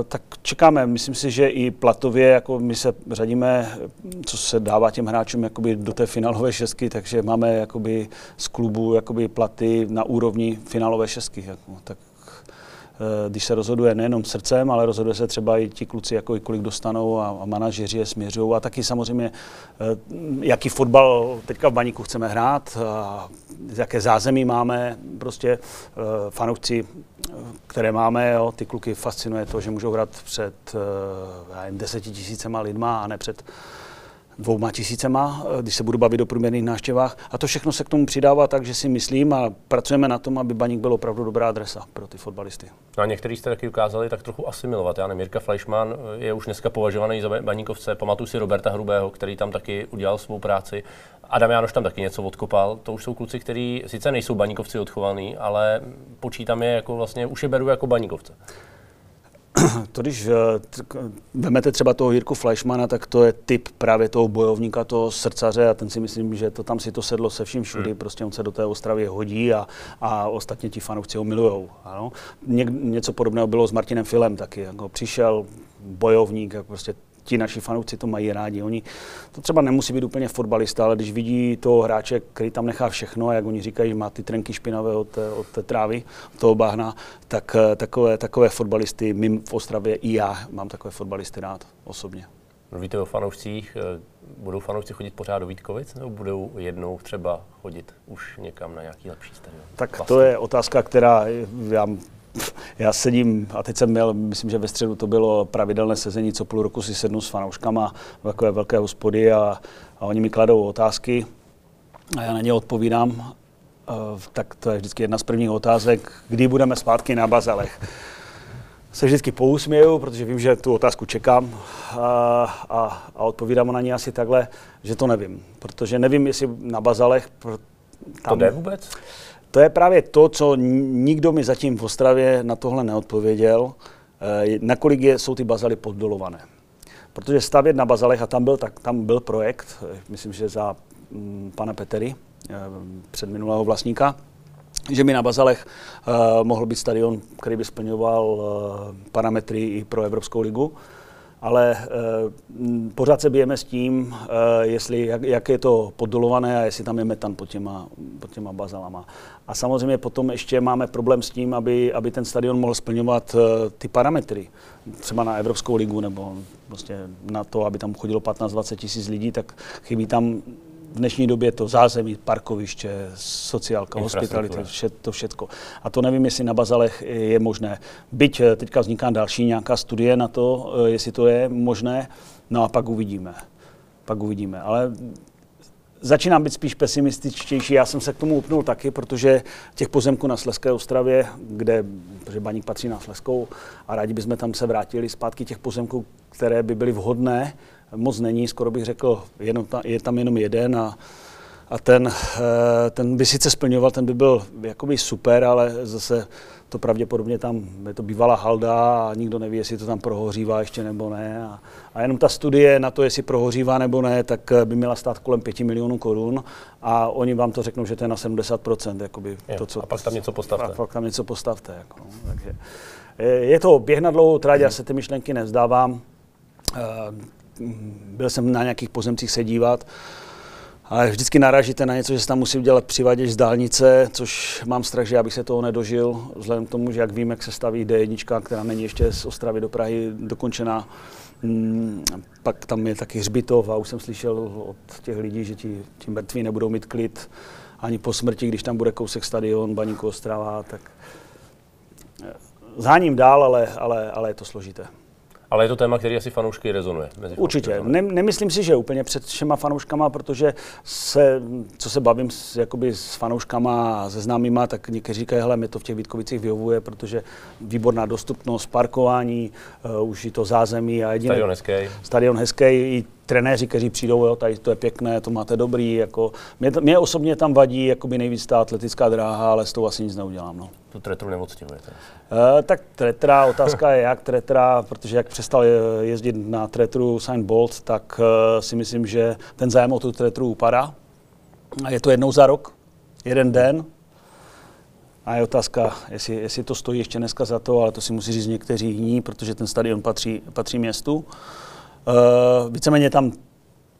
tak čekáme, myslím si, že i platově, jako my se řadíme, co se dává těm hráčům jakoby do té finálové šestky, takže máme jakoby z klubu jakoby platy na úrovni finálové šestky. Jako, tak když se rozhoduje nejenom srdcem, ale rozhoduje se třeba i ti kluci, jako i kolik dostanou a, a manažeři je směřují. A taky samozřejmě, eh, jaký fotbal teďka v baníku chceme hrát, a jaké zázemí máme, prostě eh, fanoušci, které máme, jo, ty kluky fascinuje to, že můžou hrát před nevím, deseti tisícema lidma a ne před dvouma tisícema, eh, když se budu bavit o průměrných návštěvách. A to všechno se k tomu přidává tak, že si myslím a pracujeme na tom, aby Baník byl opravdu dobrá adresa pro ty fotbalisty. No a někteří jste taky ukázali tak trochu asimilovat. Já nevím, Jirka Fleischmann eh, je už dneska považovaný za Baníkovce. Pamatuju si Roberta Hrubého, který tam taky udělal svou práci. Adam Janoš tam taky něco odkopal. To už jsou kluci, kteří sice nejsou baníkovci odchovaný, ale počítám je jako vlastně, už je beru jako baníkovce. to když eh, vezmete třeba toho Jirku Fleischmana, tak to je typ právě toho bojovníka, toho srdcaře a ten si myslím, že to tam si to sedlo se vším všudy, hmm. prostě on se do té Ostravy hodí a, a ostatně ti fanoušci ho milujou. Ano. Ně, něco podobného bylo s Martinem Filem taky, jako přišel bojovník, jak prostě ti naši fanoušci to mají rádi. Oni, to třeba nemusí být úplně fotbalista, ale když vidí toho hráče, který tam nechá všechno, a jak oni říkají, má ty trenky špinavé od od té trávy, od toho bahna, tak eh, takové, takové fotbalisty, my v Ostravě i já mám takové fotbalisty rád osobně. Mluvíte o fanoušcích, eh, budou fanoušci chodit pořád do Vítkovic, nebo budou jednou třeba chodit už někam na nějaký lepší stadion? Tak vlastně. to je otázka, která já já sedím, a teď jsem měl, myslím, že ve středu to bylo pravidelné sezení, co půl roku si sednu s fanouškama v takové velké hospody a, a oni mi kladou otázky a já na ně odpovídám. Uh, tak to je vždycky jedna z prvních otázek, kdy budeme zpátky na bazalech. Se vždycky pousměju, protože vím, že tu otázku čekám a, a, a odpovídám na ní asi takhle, že to nevím. Protože nevím, jestli na bazalech... Tam, to jde vůbec? To je právě to, co nikdo mi zatím v Ostravě na tohle neodpověděl, eh, nakolik je, jsou ty bazaly poddolované. Protože stavět na bazalech, a tam byl, tak, tam byl projekt, eh, myslím, že za mm, pana Petery, eh, před minulého vlastníka, že by na Bazalech uh, mohl být stadion, který by splňoval uh, parametry i pro Evropskou ligu ale uh, pořád se bijeme s tím, uh, jestli, jak, jak je to poddolované a jestli tam je metan pod těma, pod těma bazalama. A samozřejmě potom ještě máme problém s tím, aby, aby ten stadion mohl splňovat uh, ty parametry, třeba na Evropskou ligu nebo prostě na to, aby tam chodilo 15-20 tisíc lidí, tak chybí tam v dnešní době to zázemí, parkoviště, sociálka, hospitalita, vše, to všetko. A to nevím, jestli na Bazalech je možné. Byť eh, teďka vzniká další nějaká studie na to, eh, jestli to je možné, no a pak uvidíme. Pak uvidíme. Ale začínám být spíš pesimističtější. Já jsem se k tomu upnul taky, protože těch pozemků na Sleské ostravě, kde, protože Baník patří na Sleskou a rádi bychom tam se vrátili zpátky těch pozemků, které by byly vhodné, moc není, skoro bych řekl, jenom ta, je tam jenom jeden a, a ten, eh, ten by sice splňoval, ten by byl jakoby super, ale zase to pravděpodobně tam, je to bývalá halda a nikdo neví, jestli to tam prohořívá ještě nebo ne. A, a jenom ta studie na to, jestli prohořívá nebo ne, tak by měla stát kolem 5 milionů korun a oni vám to řeknou, že to je na 70%. Jakoby je, to, co, a pak tam něco postavte. A pak tam něco postavte. Jako, no, takže je to běh na dlouhou trať, já se ty myšlenky nevzdávám. Byl jsem na nějakých pozemcích se dívat, ale vždycky narážíte na něco, že se tam musí udělat přivaděč z dálnice, což mám strach, že já bych se toho nedožil, vzhledem k tomu, že jak vím, jak se staví D1, která není ještě z Ostravy do Prahy dokončená. Hmm, pak tam je taky hřbitov a už jsem slyšel od těch lidí, že ti, ti mrtví nebudou mít klid ani po smrti, když tam bude kousek stadion, baníku Ostrava, tak eh, zháním dál, ale, ale, ale je to složité. Ale je to téma, který asi fanoušky rezonuje. Mezi Určitě. Ne, nemyslím si, že úplně před všema fanouškama, protože se, co se bavím s, jakoby s fanouškama a se známýma, tak někteří říkají, hele, mě to v těch Vítkovicích vyhovuje, protože výborná dostupnost, parkování, uh, už i to zázemí a jediné. Stadion hezký. Stadion hezký, i trenéři, kteří přijdou, jo, tady to je pěkné, to máte dobrý. Jako, mě, mě osobně tam vadí jakoby nejvíc ta atletická dráha, ale s tou asi nic neudělám. No. Tu tretru neodstěhujete? Uh, tak tretra, otázka je jak tretra, protože jak přestal jezdit na tretru Sign Bolt, tak uh, si myslím, že ten zájem o tu tretru upadá. A je to jednou za rok, jeden den, A je otázka, jestli, jestli to stojí ještě dneska za to, ale to si musí říct někteří jiní, protože ten stadion patří, patří městu. Uh, víceméně tam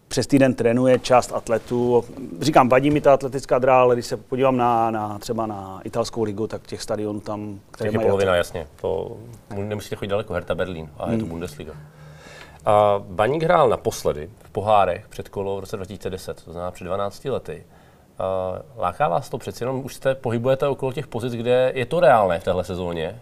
přes týden trénuje část atletů. Říkám, vadí mi ta atletická dráha, ale když se podívám na, na třeba na italskou ligu, tak těch stadionů tam, které mají... polovina, jasně. To nemusíte chodit daleko, Hertha Berlín, a je to hmm. Bundesliga. A Baník hrál naposledy v pohárech před kolo v roce 2010, to znamená před 12 lety. Uh, láká vás to přeci jenom, už jste pohybujete okolo těch pozic, kde je to reálné v téhle sezóně?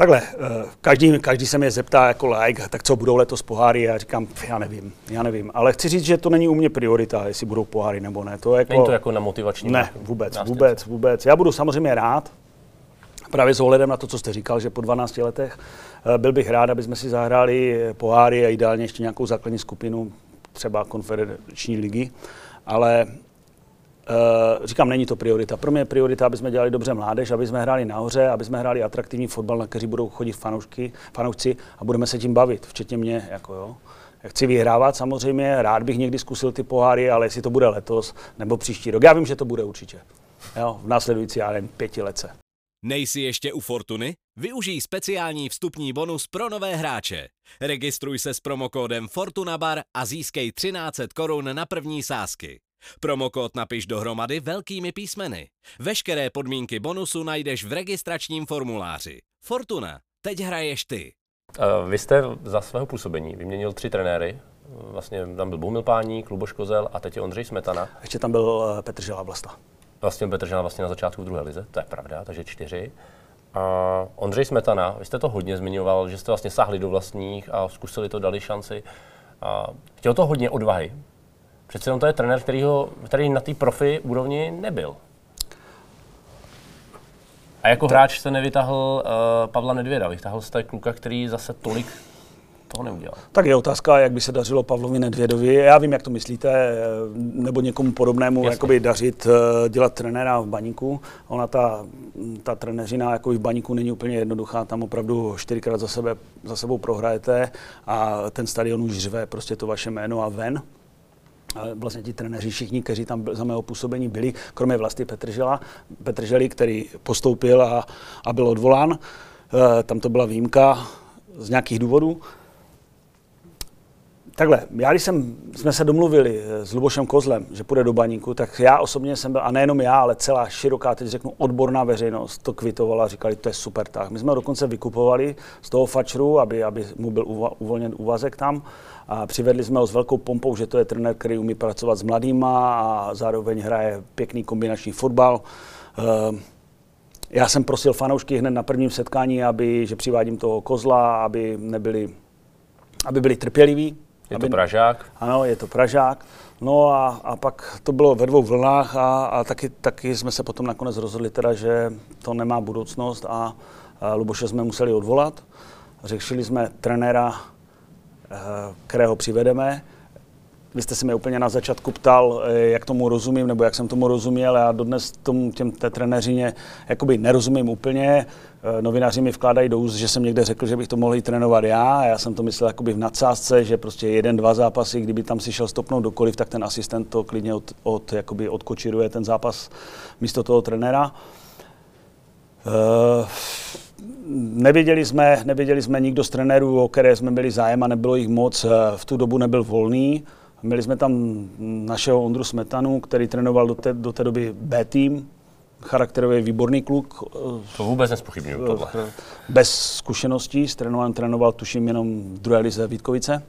Takhle, eh, každý, každý se mě zeptá jako like, tak co budou letos poháry, já říkám, já nevím, já nevím. Ale chci říct, že to není u mě priorita, jestli budou poháry nebo ne. To jako, není to jako na motivační Ne, vůbec, nástět. vůbec, vůbec. Já budu samozřejmě rád, právě s ohledem na to, co jste říkal, že po 12 letech eh, byl bych rád, aby jsme si zahráli poháry a ideálně ještě nějakou základní skupinu, třeba konferenční ligy, ale říkám, není to priorita. Pro mě je priorita, aby jsme dělali dobře mládež, aby jsme hráli nahoře, aby jsme hráli atraktivní fotbal, na který budou chodit fanoušky, fanoušci a budeme se tím bavit, včetně mě. Jako jo. Chci vyhrávat samozřejmě, rád bych někdy zkusil ty poháry, ale jestli to bude letos nebo příští rok. Já vím, že to bude určitě. Jo, v následující, já nevím, pětilece. Nejsi ještě u Fortuny? Využij speciální vstupní bonus pro nové hráče. Registruj se s promokódem FortunaBar a získej 1300 korun na první sázky. Promokód napiš dohromady velkými písmeny. Veškeré podmínky bonusu najdeš v registračním formuláři. Fortuna, teď hraješ ty. Vy jste za svého působení vyměnil tři trenéry. Vlastně tam byl Boumil Páník, Luboš Kozel a teď je Ondřej Smetana. Ještě tam byl eh, Petr Žela Vlasta. Vlastně Petr Žela vlastně na začátku v druhé lize, to je pravda, takže čtyři. A Ondřej Smetana, vy jste to hodně zmiňoval, že jste vlastně sáhli do vlastních a zkusili to, dali šanci. A chtěl to hodně odvahy, Přece on to je trenér, který, ho, který na té profi úrovni nebyl. A jako to... hráč jste nevytahl uh, Pavla Nedvěda, vytáhl jste kluka, který zase tolik toho neudělal. Tak je otázka, jak by se dařilo Pavlovi Nedvědovi. Já vím, jak to myslíte, eh, nebo někomu podobnému jakoby dařit uh, dělat trenéra v baníku. Ona ta, ta trenéřina jako v baníku není úplně jednoduchá, tam opravdu čtyřikrát za, sebe, za sebou prohrajete a ten stadion už řve prostě to vaše jméno a ven vlastně ti trenéři všichni, kteří tam za mého působení byli, kromě vlastně Petržela, Petrželi, který postoupil a, a byl odvolán. E, tam to byla výjimka z nějakých důvodů. Takhle, já když jsem, jsme se domluvili s Lubošem Kozlem, že půjde do baníku, tak já osobně jsem byl, a nejenom já, ale celá široká, teď řeknu odborná veřejnost, to kvitovala, říkali, to je super tak. My jsme ho dokonce vykupovali z toho fačru, aby, aby mu byl uvolněn úvazek tam a přivedli jsme ho s velkou pompou, že to je trenér, který umí pracovat s mladýma a zároveň hraje pěkný kombinační fotbal. Eh, já jsem prosil fanoušky hned na prvním setkání, aby, že přivádím toho kozla, aby nebyli, aby byli trpěliví. Je aby, to Pražák? Ano, je to Pražák. No a, a pak to bylo ve dvou vlnách a, a taky, taky jsme se potom nakonec rozhodli teda, že to nemá budoucnost a, a Luboše jsme museli odvolat. Řešili jsme trenéra Eh, kterého přivedeme. Vy jste se mi úplně na začátku ptal, eh, jak tomu rozumím, nebo jak jsem tomu rozuměl. Já dodnes tomu, těm, té trenéřině jakoby nerozumím úplně. Eh, novináři mi vkládají do úst, že jsem někde řekl, že bych to mohl trénovat já. Já jsem to myslel jakoby v nadsázce, že prostě jeden, dva zápasy, kdyby tam si šel stopnout dokoliv, tak ten asistent to klidně od, od, jakoby odkočiruje ten zápas místo toho trenéra. Uh, Nevěděli jsme, nevěděli jsme nikdo z trenérů, o které jsme byli zájem a nebylo jich moc. V tu dobu nebyl volný. Měli jsme tam našeho Ondru Smetanu, který trénoval do té, do té doby B tým, charakterově výborný kluk. To vůbec nespochybnuju tohle. Bez zkušeností, s trénoval, trénoval tuším jenom v druhé lize Vítkovice.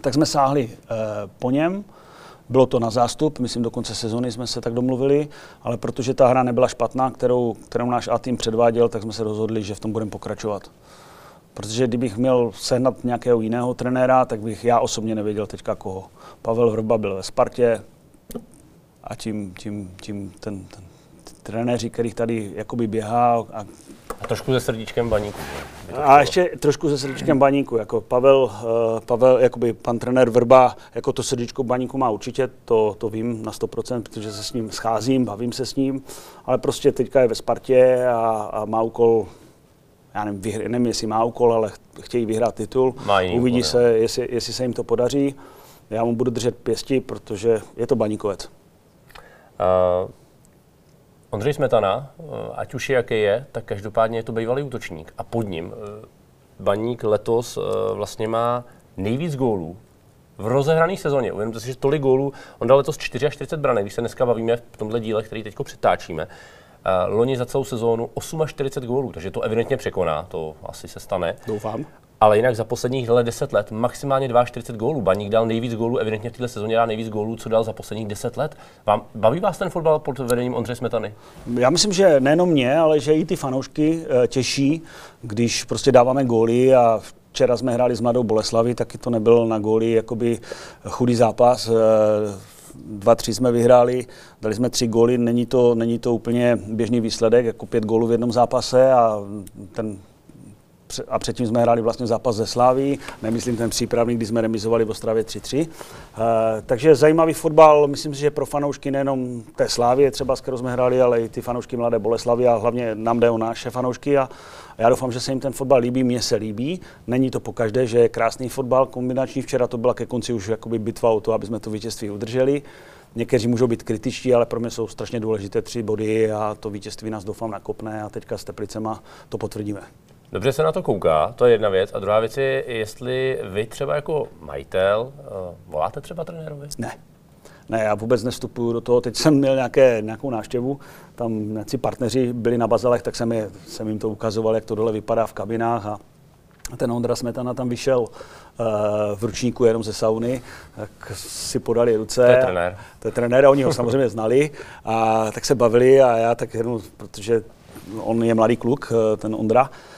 Tak jsme sáhli eh, po něm. Bylo to na zástup, myslím do konce sezóny jsme se tak domluvili, ale protože ta hra nebyla špatná, kterou, kterou náš A tým předváděl, tak jsme se rozhodli, že v tom budeme pokračovat. Protože kdybych měl sehnat nějakého jiného trenéra, tak bych já osobně nevěděl teďka koho. Pavel Vrba byl ve Spartě a tím, tím, tím ten, ten trenéři, kterých tady jakoby běhá a a trošku se srdíčkem baníku. A ještě trošku se srdíčkem baníku. Jako Pavel, uh, Pavel, jakoby pan trenér Vrba, jako to srdíčko baníku má určitě, to, to vím na 100%, protože se s ním scházím, bavím se s ním, ale prostě teďka je ve Spartě a, a má úkol já nevím, vyhr, nevím, jestli má úkol, ale chtějí vyhrát titul. Uvidí úkol, se, jestli, jestli se jim to podaří. Já mu budu držet pěsti, protože je to baníkovec. Uh, Ondřej Smetana, eh, ať už je jaký je, tak každopádně je to bývalý útočník. A pod ním eh, Baník letos eh, vlastně má nejvíc gólů v rozehrané sezóně. Uvědomte si, že tolik gólů, on dal letos 44 branek, když se dneska bavíme v tomhle díle, který teď přetáčíme. Loni za celou sezónu 48 gólů, takže to evidentně překoná, to asi se stane. Doufám ale jinak za posledních 10 let maximálně 42 gólů. Baník dal nejvíc gólů, evidentně v této sezóně dal nejvíc gólů, co dal za posledních 10 let. Vám, baví vás ten fotbal pod vedením Ondřeje Smetany? Já myslím, že nejenom mě, ale že i ty fanoušky e, těší, když prostě dáváme góly a včera jsme hráli s Mladou Boleslaví, taky to nebyl na góly jakoby chudý zápas. E, dva, tři jsme vyhráli, dali jsme tři góly, není to, není to úplně běžný výsledek, jako pět gólů v jednom zápase a ten a předtím jsme hráli vlastně zápas ze Sláví, nemyslím ten přípravný, kdy jsme remizovali v Ostravě 3-3. E, takže zajímavý fotbal, myslím si, že pro fanoušky nejenom té Slávy, třeba s kterou jsme hráli, ale i ty fanoušky Mladé Boleslavy a hlavně nám jde o naše fanoušky a já doufám, že se jim ten fotbal líbí, mně se líbí. Není to pokaždé, že je krásný fotbal kombinační. Včera to byla ke konci už jakoby bitva o to, aby jsme to vítězství udrželi. Někteří můžou být kritičtí, ale pro mě jsou strašně důležité tři body a to vítězství nás doufám nakopne a teďka s Teplicema to potvrdíme. Dobře se na to kouká, to je jedna věc. A druhá věc je, jestli vy třeba jako majitel uh, voláte třeba trenérovi? Ne. Ne, já vůbec nestupuju do toho. Teď jsem měl nějaké, nějakou návštěvu, tam nějací partneři byli na bazalech, tak jsem, je, jsem jim to ukazoval, jak to dole vypadá v kabinách a ten Ondra Smetana tam vyšel uh, v ručníku jenom ze sauny, tak si podali ruce. To je trenér. To je trenér a oni ho samozřejmě znali a tak se bavili a já tak jenom, protože on je mladý kluk, eh, ten Ondra, Eh,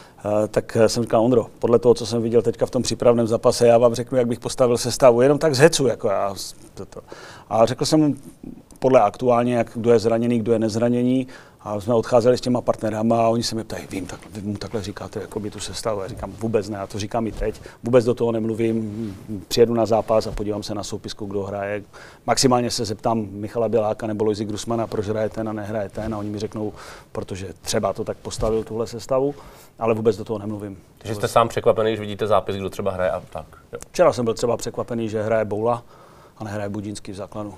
tak jsem říkal, Ondro, podle toho, co jsem viděl teďka v tom přípravném zápase, já vám řeknu, jak bych postavil sestavu, jenom tak z hecu. Jako já, toto. A řekl jsem mu podle aktuálně, jak kdo je zraněný, kdo je nezraněný a jsme odcházeli s těma partnerama a oni se mi ptají, vím, tak, vy mu takhle říkáte, jako by tu sestavu. Já říkám, vůbec ne, já to říkám i teď, vůbec do toho nemluvím, přijedu na zápas a podívám se na soupisku, kdo hraje. Maximálně se zeptám Michala Běláka nebo Loizy Grusmana, proč hraje ten a nehraje ten a oni mi řeknou, protože třeba to tak postavil tuhle sestavu, ale vůbec do toho nemluvím. Takže jste sám překvapený, když vidíte zápis, kdo třeba hraje a tak. Jo. Včera jsem byl třeba překvapený, že hraje Boula a nehraje Budínský v základu.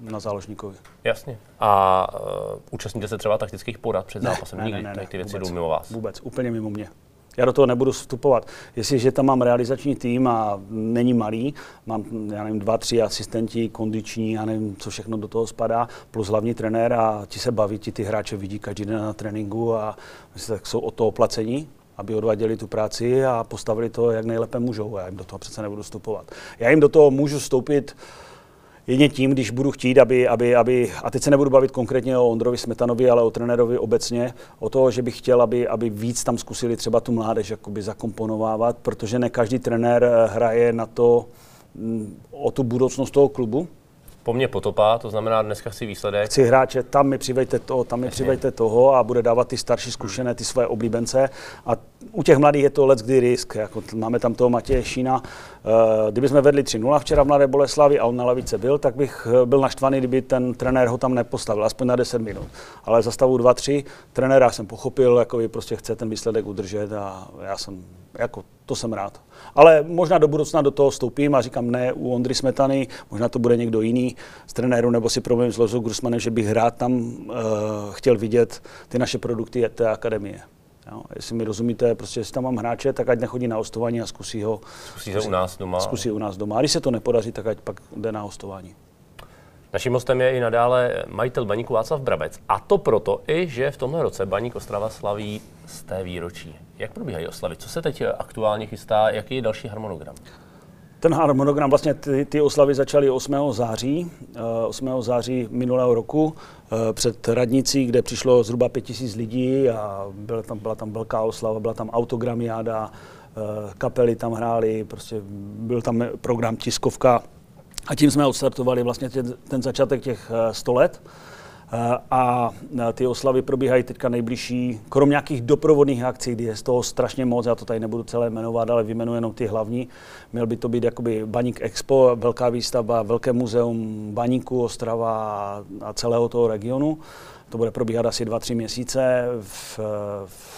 Na záložníkovi. Jasně. A uh, účastníte se třeba taktických porad před ne, zápasem? Ne, Nikdy, ne, ne, tady ty věci vůbec, jdou mimo vás? Vůbec, úplně mimo mě. Já do toho nebudu vstupovat. Jestliže tam mám realizační tým a není malý, mám, já nevím, dva, tři asistenti, kondiční, já nevím, co všechno do toho spadá, plus hlavní trenér a ti se baví, ti ty hráče vidí každý den na tréninku a tak jsou o to oplacení, aby odvaděli tu práci a postavili to, jak nejlépe můžou. Já jim do toho přece nebudu vstupovat. Já jim do toho můžu vstoupit Jedině tím, když budu chtít, aby, aby, aby, a teď se nebudu bavit konkrétně o Ondrovi Smetanovi, ale o trenérovi obecně, o to, že bych chtěl, aby, aby víc tam zkusili třeba tu mládež jakoby zakomponovávat, protože ne každý trenér hraje na to, mm, o tu budoucnost toho klubu, po mně potopa, to znamená dneska chci výsledek. Chci hráče, tam mi přivejte to, tam mi Jasně. přivejte toho a bude dávat ty starší zkušené, ty své oblíbence. A u těch mladých je to let kdy risk. Jako máme tam toho Matěje Šína. Eh, kdyby jsme vedli 3-0 včera v Mladé Boleslavi a on na lavice byl, tak bych eh, byl naštvaný, kdyby ten trenér ho tam nepostavil, aspoň na 10 minut. Ale za stavu 2-3 trenéra jsem pochopil, jako prostě chce ten výsledek udržet a já jsem, jako, to jsem rád. Ale možná do budoucna do toho vstoupím a říkám ne u Ondry Smetany, možná to bude někdo jiný z trenéru, nebo si problém s Lozou Grusmanem, že bych rád tam uh, chtěl vidět ty naše produkty té akademie. Jo, jestli mi rozumíte, prostě jestli tam mám hráče, tak ať nechodí na hostování a zkusí ho. Zkusí ho u nás doma. Zkusí u nás doma. A když se to nepodaří, tak ať pak jde na hostování. Naším hostem je i nadále majitel baníku Václav Brabec. A to proto i, že v tomhle roce baník Ostrava slaví z té výročí. Jak probíhají oslavy? Co se teď aktuálně chystá? Jaký je další harmonogram? Ten harmonogram, vlastně ty, ty oslavy začaly 8. září, 8. Eh, září minulého roku eh, před radnicí, kde přišlo zhruba 5000 lidí a byla tam, byla tam velká oslava, byla tam autogramiáda, eh, kapely tam hrály, prostě byl tam program tiskovka a tím jsme odstartovali vlastně ten začátek těch 100 let. Eh, a eh, ty oslavy probíhají teďka nejbližší, krom nějakých doprovodných akcí, kdy je z toho strašně moc, já to tady nebudu celé jmenovat, ale vyjmenuji jenom ty hlavní. Měl by to být jakoby Baník Expo, velká výstava, velké muzeum Baníku, Ostrava a celého toho regionu. To bude probíhat asi 2-3 měsíce v, v,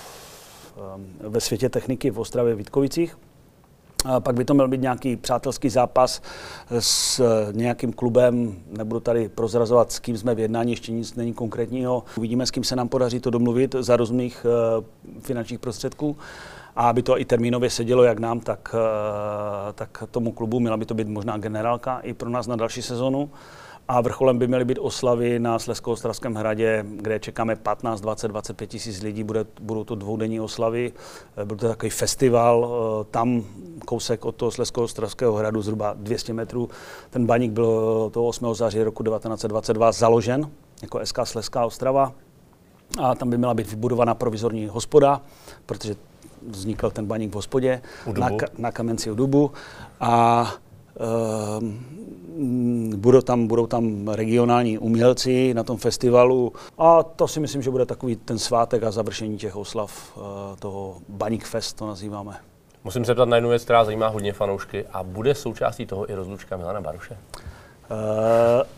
ve světě techniky v Ostravě Vítkovicích. Pak by to měl být nějaký přátelský zápas s nějakým klubem, nebudu tady prozrazovat, s kým jsme v jednání, ještě nic není konkrétního. Uvidíme, s kým se nám podaří to domluvit za rozumných finančních prostředků a aby to i termínově sedělo jak nám, tak, tak tomu klubu. Měla by to být možná generálka i pro nás na další sezonu. A vrcholem by měly být oslavy na Slesko-Ostravském hradě, kde čekáme 15, 20, 25 tisíc lidí. Bude, budou to dvoudenní oslavy. Byl to takový festival. Eh, tam kousek od toho Slesko-Ostravského hradu, zhruba 200 metrů. Ten baník byl toho 8. září roku 1922 založen jako SK Sleská Ostrava. A tam by měla být vybudovaná provizorní hospoda, protože vznikl ten baník v hospodě na, na Kamenci u Dubu. A budou tam, budou tam regionální umělci na tom festivalu a to si myslím, že bude takový ten svátek a završení těch oslav eh, toho Baník Fest, to nazýváme. Musím se ptat na jednu věc, která zajímá hodně fanoušky a bude součástí toho i rozlučka Milana Baruše?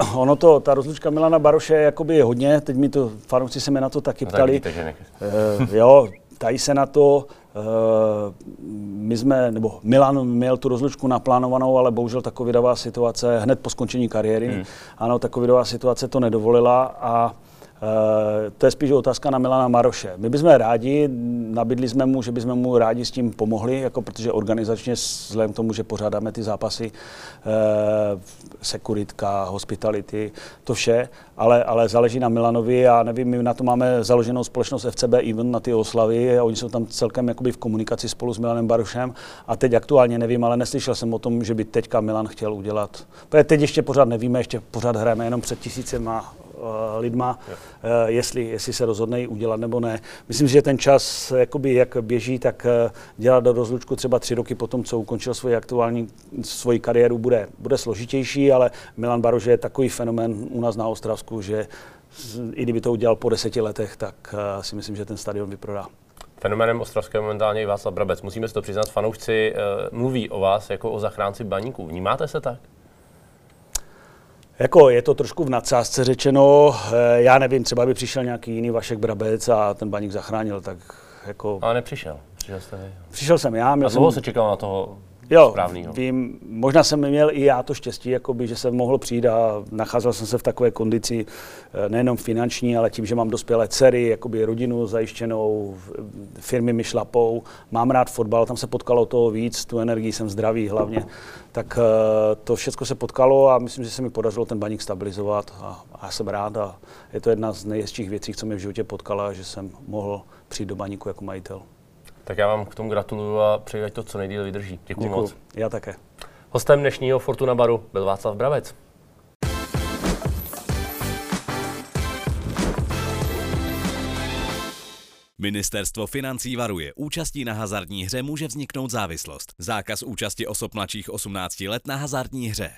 Uh, ono to, ta rozlučka Milana Baroše jakoby je hodně, teď mi to, fanoušci se mi na to taky ptali. Tak vidíte, uh, jo, tají se na to. Eh, my jsme, nebo Milan měl tu rozlučku naplánovanou, ale bohužel ta covidová situace hned po skončení kariéry, hmm. ano, ta covidová situace to nedovolila a to je spíš otázka na Milana Maroše. My bychom rádi, nabídli jsme mu, že bychom mu rádi s tím pomohli, jako protože organizačně vzhledem k tomu, že pořádáme ty zápasy, eh, sekuritka, hospitality, to vše, ale, ale záleží na Milanovi a nevím, my na to máme založenou společnost FCB Event na ty oslavy a oni jsou tam celkem jakoby v komunikaci spolu s Milanem Barušem a teď aktuálně nevím, ale neslyšel jsem o tom, že by teďka Milan chtěl udělat. Teď ještě pořád nevíme, ještě pořád hrajeme jenom před tisícema Eh, lidma, eh, jestli, jestli se rozhodne udělat nebo ne. Myslím, že ten čas, jakoby jak běží, tak eh, dělat do rozlučku třeba tři roky potom, co ukončil svoji aktuální svoji kariéru, bude, bude složitější, ale Milan Barože je takový fenomén u nás na Ostravsku, že i kdyby to udělal po deseti letech, tak si myslím, že ten stadion vyprodá. Fenoménem Ostravského momentálně je Václav Brabec. Musíme si to přiznat, fanoušci mluví o vás jako o zachránci baníků. Vnímáte se tak? Jako je to trošku v nadsázce řečeno, eh, já nevím, třeba by přišel nějaký jiný Vašek Brabec a ten baník zachránil, tak jako... Ale nepřišel. Přišel jste vy. Přišel jsem já. Měl a jsem... se čekal na toho jo. Vím, možná jsem měl i já to štěstí, jakoby, že jsem mohl přijít a nacházel jsem se v takové kondici eh, nejenom finanční, ale tím, že mám dospělé dcery, jakoby rodinu zajištěnou, firmy mi šlapou, mám rád fotbal, tam se potkalo toho víc, tu energii jsem zdravý hlavně, tak eh, to všechno se potkalo a myslím, že se mi podařilo ten baník stabilizovat a, a já jsem rád a je to jedna z nejhezčích věcí, co mě v životě potkala, že jsem mohl přijít do baníku jako majitel. Tak já vám k tomu gratuluju a přeji, ať to co nejdíl vydrží. Děkuji moc. Já také. Hostem dnešního Fortuna Baru byl Václav Bravec. Ministerstvo financí varuje, účastí na hazardní hře může vzniknout závislost. Zákaz účasti osob mladších 18 let na hazardní hře.